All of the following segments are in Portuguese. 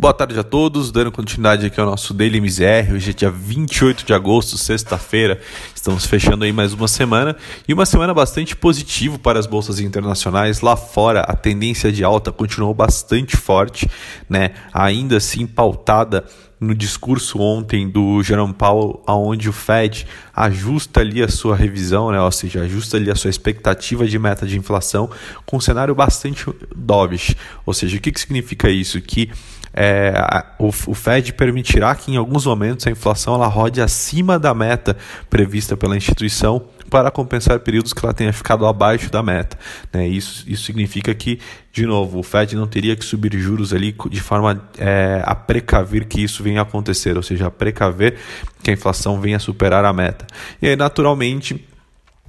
Boa tarde a todos, dando continuidade aqui ao nosso Daily MZR, hoje é dia 28 de agosto, sexta-feira, estamos fechando aí mais uma semana, e uma semana bastante positiva para as bolsas internacionais, lá fora a tendência de alta continuou bastante forte, né, ainda assim pautada no discurso ontem do Jerome Powell, aonde o Fed ajusta ali a sua revisão, né, ou seja, ajusta ali a sua expectativa de meta de inflação com um cenário bastante dovish, ou seja, o que, que significa isso? Que é, o, o, Fed permitirá que em alguns momentos a inflação ela rode acima da meta prevista pela instituição para compensar períodos que ela tenha ficado abaixo da meta. Né? Isso, isso significa que, de novo, o Fed não teria que subir juros ali de forma é, a precaver que isso venha a acontecer, ou seja, a precaver que a inflação venha a superar a meta. E aí, naturalmente,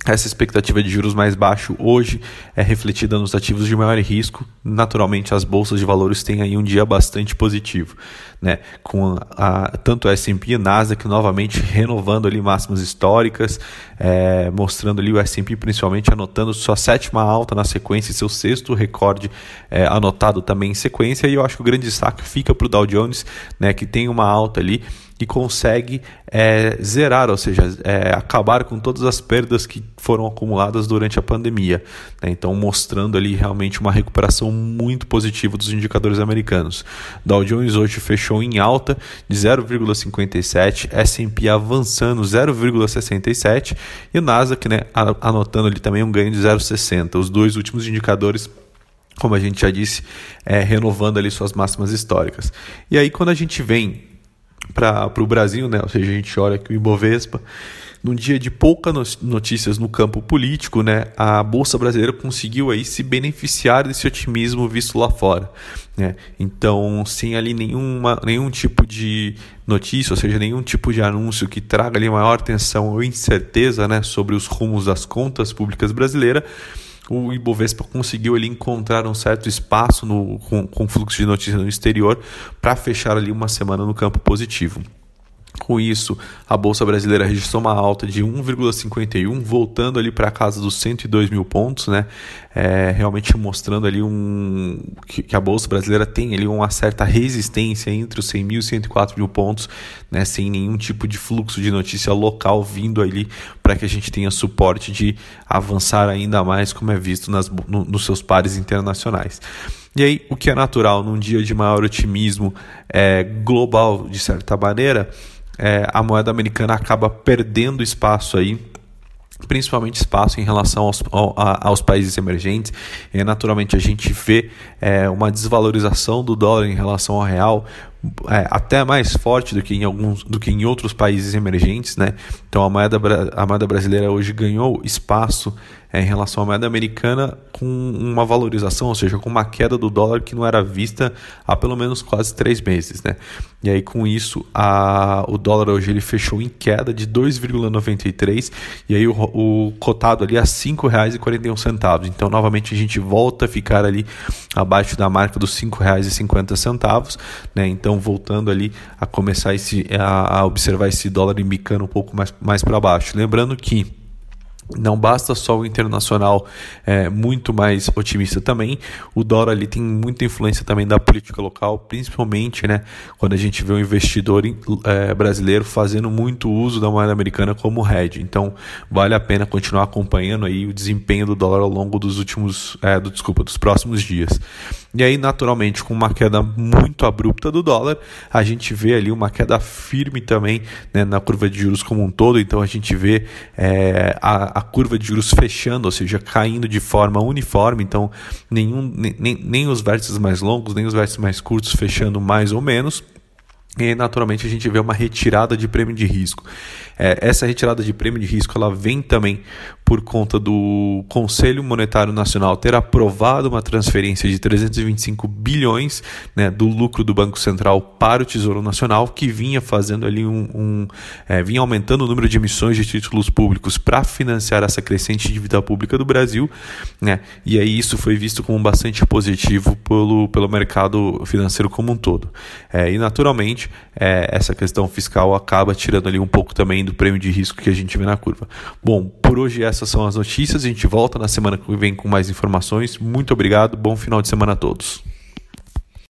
essa expectativa de juros mais baixo hoje é refletida nos ativos de maior risco. Naturalmente, as bolsas de valores têm aí um dia bastante positivo, né? Com a, a tanto a S&P e Nasdaq novamente renovando ali máximas históricas, é, mostrando ali o S&P principalmente anotando sua sétima alta na sequência e seu sexto recorde é, anotado também em sequência. E eu acho que o grande destaque fica para o Dow Jones, né? Que tem uma alta ali e consegue é, zerar, ou seja, é, acabar com todas as perdas que foram acumuladas durante a pandemia. Né? Então, mostrando ali realmente uma recuperação muito positiva dos indicadores americanos. Dow Jones hoje fechou em alta de 0,57, S&P avançando 0,67 e o Nasdaq né, anotando ali também um ganho de 0,60. Os dois últimos indicadores como a gente já disse, é, renovando ali suas máximas históricas. E aí, quando a gente vem para o Brasil, né? ou seja, a gente olha que o Ibovespa, num dia de poucas notícias no campo político, né, a Bolsa Brasileira conseguiu aí se beneficiar desse otimismo visto lá fora. Né? Então, sem ali nenhuma, nenhum tipo de notícia, ou seja, nenhum tipo de anúncio que traga ali maior tensão ou incerteza né, sobre os rumos das contas públicas brasileiras, o Ibovespa conseguiu ali encontrar um certo espaço no, com, com fluxo de notícias no exterior para fechar ali uma semana no campo positivo. Com isso, a Bolsa Brasileira registrou uma alta de 1,51, voltando ali para casa dos 102 mil pontos, né? É, realmente mostrando ali um, que, que, a Bolsa Brasileira tem ali uma certa resistência entre os 100 mil e 104 mil pontos, né? Sem nenhum tipo de fluxo de notícia local vindo ali para que a gente tenha suporte de avançar ainda mais, como é visto nas, no, nos seus pares internacionais. E aí, o que é natural num dia de maior otimismo é, global, de certa maneira, é, a moeda americana acaba perdendo espaço aí principalmente espaço em relação aos, aos países emergentes. E naturalmente a gente vê é, uma desvalorização do dólar em relação ao real, é, até mais forte do que em alguns do que em outros países emergentes, né? Então a moeda, a moeda brasileira hoje ganhou espaço é, em relação à moeda americana com uma valorização, ou seja, com uma queda do dólar que não era vista há pelo menos quase três meses, né? E aí com isso a, o dólar hoje ele fechou em queda de 2,93 e aí o, o cotado ali a R$ 5,41. Então novamente a gente volta a ficar ali abaixo da marca dos R$ 5,50, né? Então então voltando ali a começar esse, a, a observar esse dólar embicando um pouco mais, mais para baixo. Lembrando que não basta só o internacional é, muito mais otimista também, o dólar ali tem muita influência também da política local, principalmente né, quando a gente vê o um investidor é, brasileiro fazendo muito uso da moeda americana como hedge. Então vale a pena continuar acompanhando aí o desempenho do dólar ao longo dos últimos, é, do, desculpa, dos próximos dias. E aí, naturalmente, com uma queda muito abrupta do dólar, a gente vê ali uma queda firme também né, na curva de juros como um todo. Então a gente vê é, a a curva de juros fechando, ou seja, caindo de forma uniforme, então nenhum, nem, nem os vértices mais longos, nem os vértices mais curtos fechando mais ou menos. E naturalmente a gente vê uma retirada de prêmio de risco. É, essa retirada de prêmio de risco ela vem também por conta do Conselho Monetário Nacional ter aprovado uma transferência de 325 bilhões né, do lucro do Banco Central para o Tesouro Nacional, que vinha fazendo ali um, um é, vinha aumentando o número de emissões de títulos públicos para financiar essa crescente dívida pública do Brasil, né? E aí isso foi visto como bastante positivo pelo, pelo mercado financeiro como um todo. É, e naturalmente é, essa questão fiscal acaba tirando ali um pouco também do prêmio de risco que a gente vê na curva. Bom, por hoje essas são as notícias. A gente volta na semana que vem com mais informações. Muito obrigado. Bom final de semana a todos.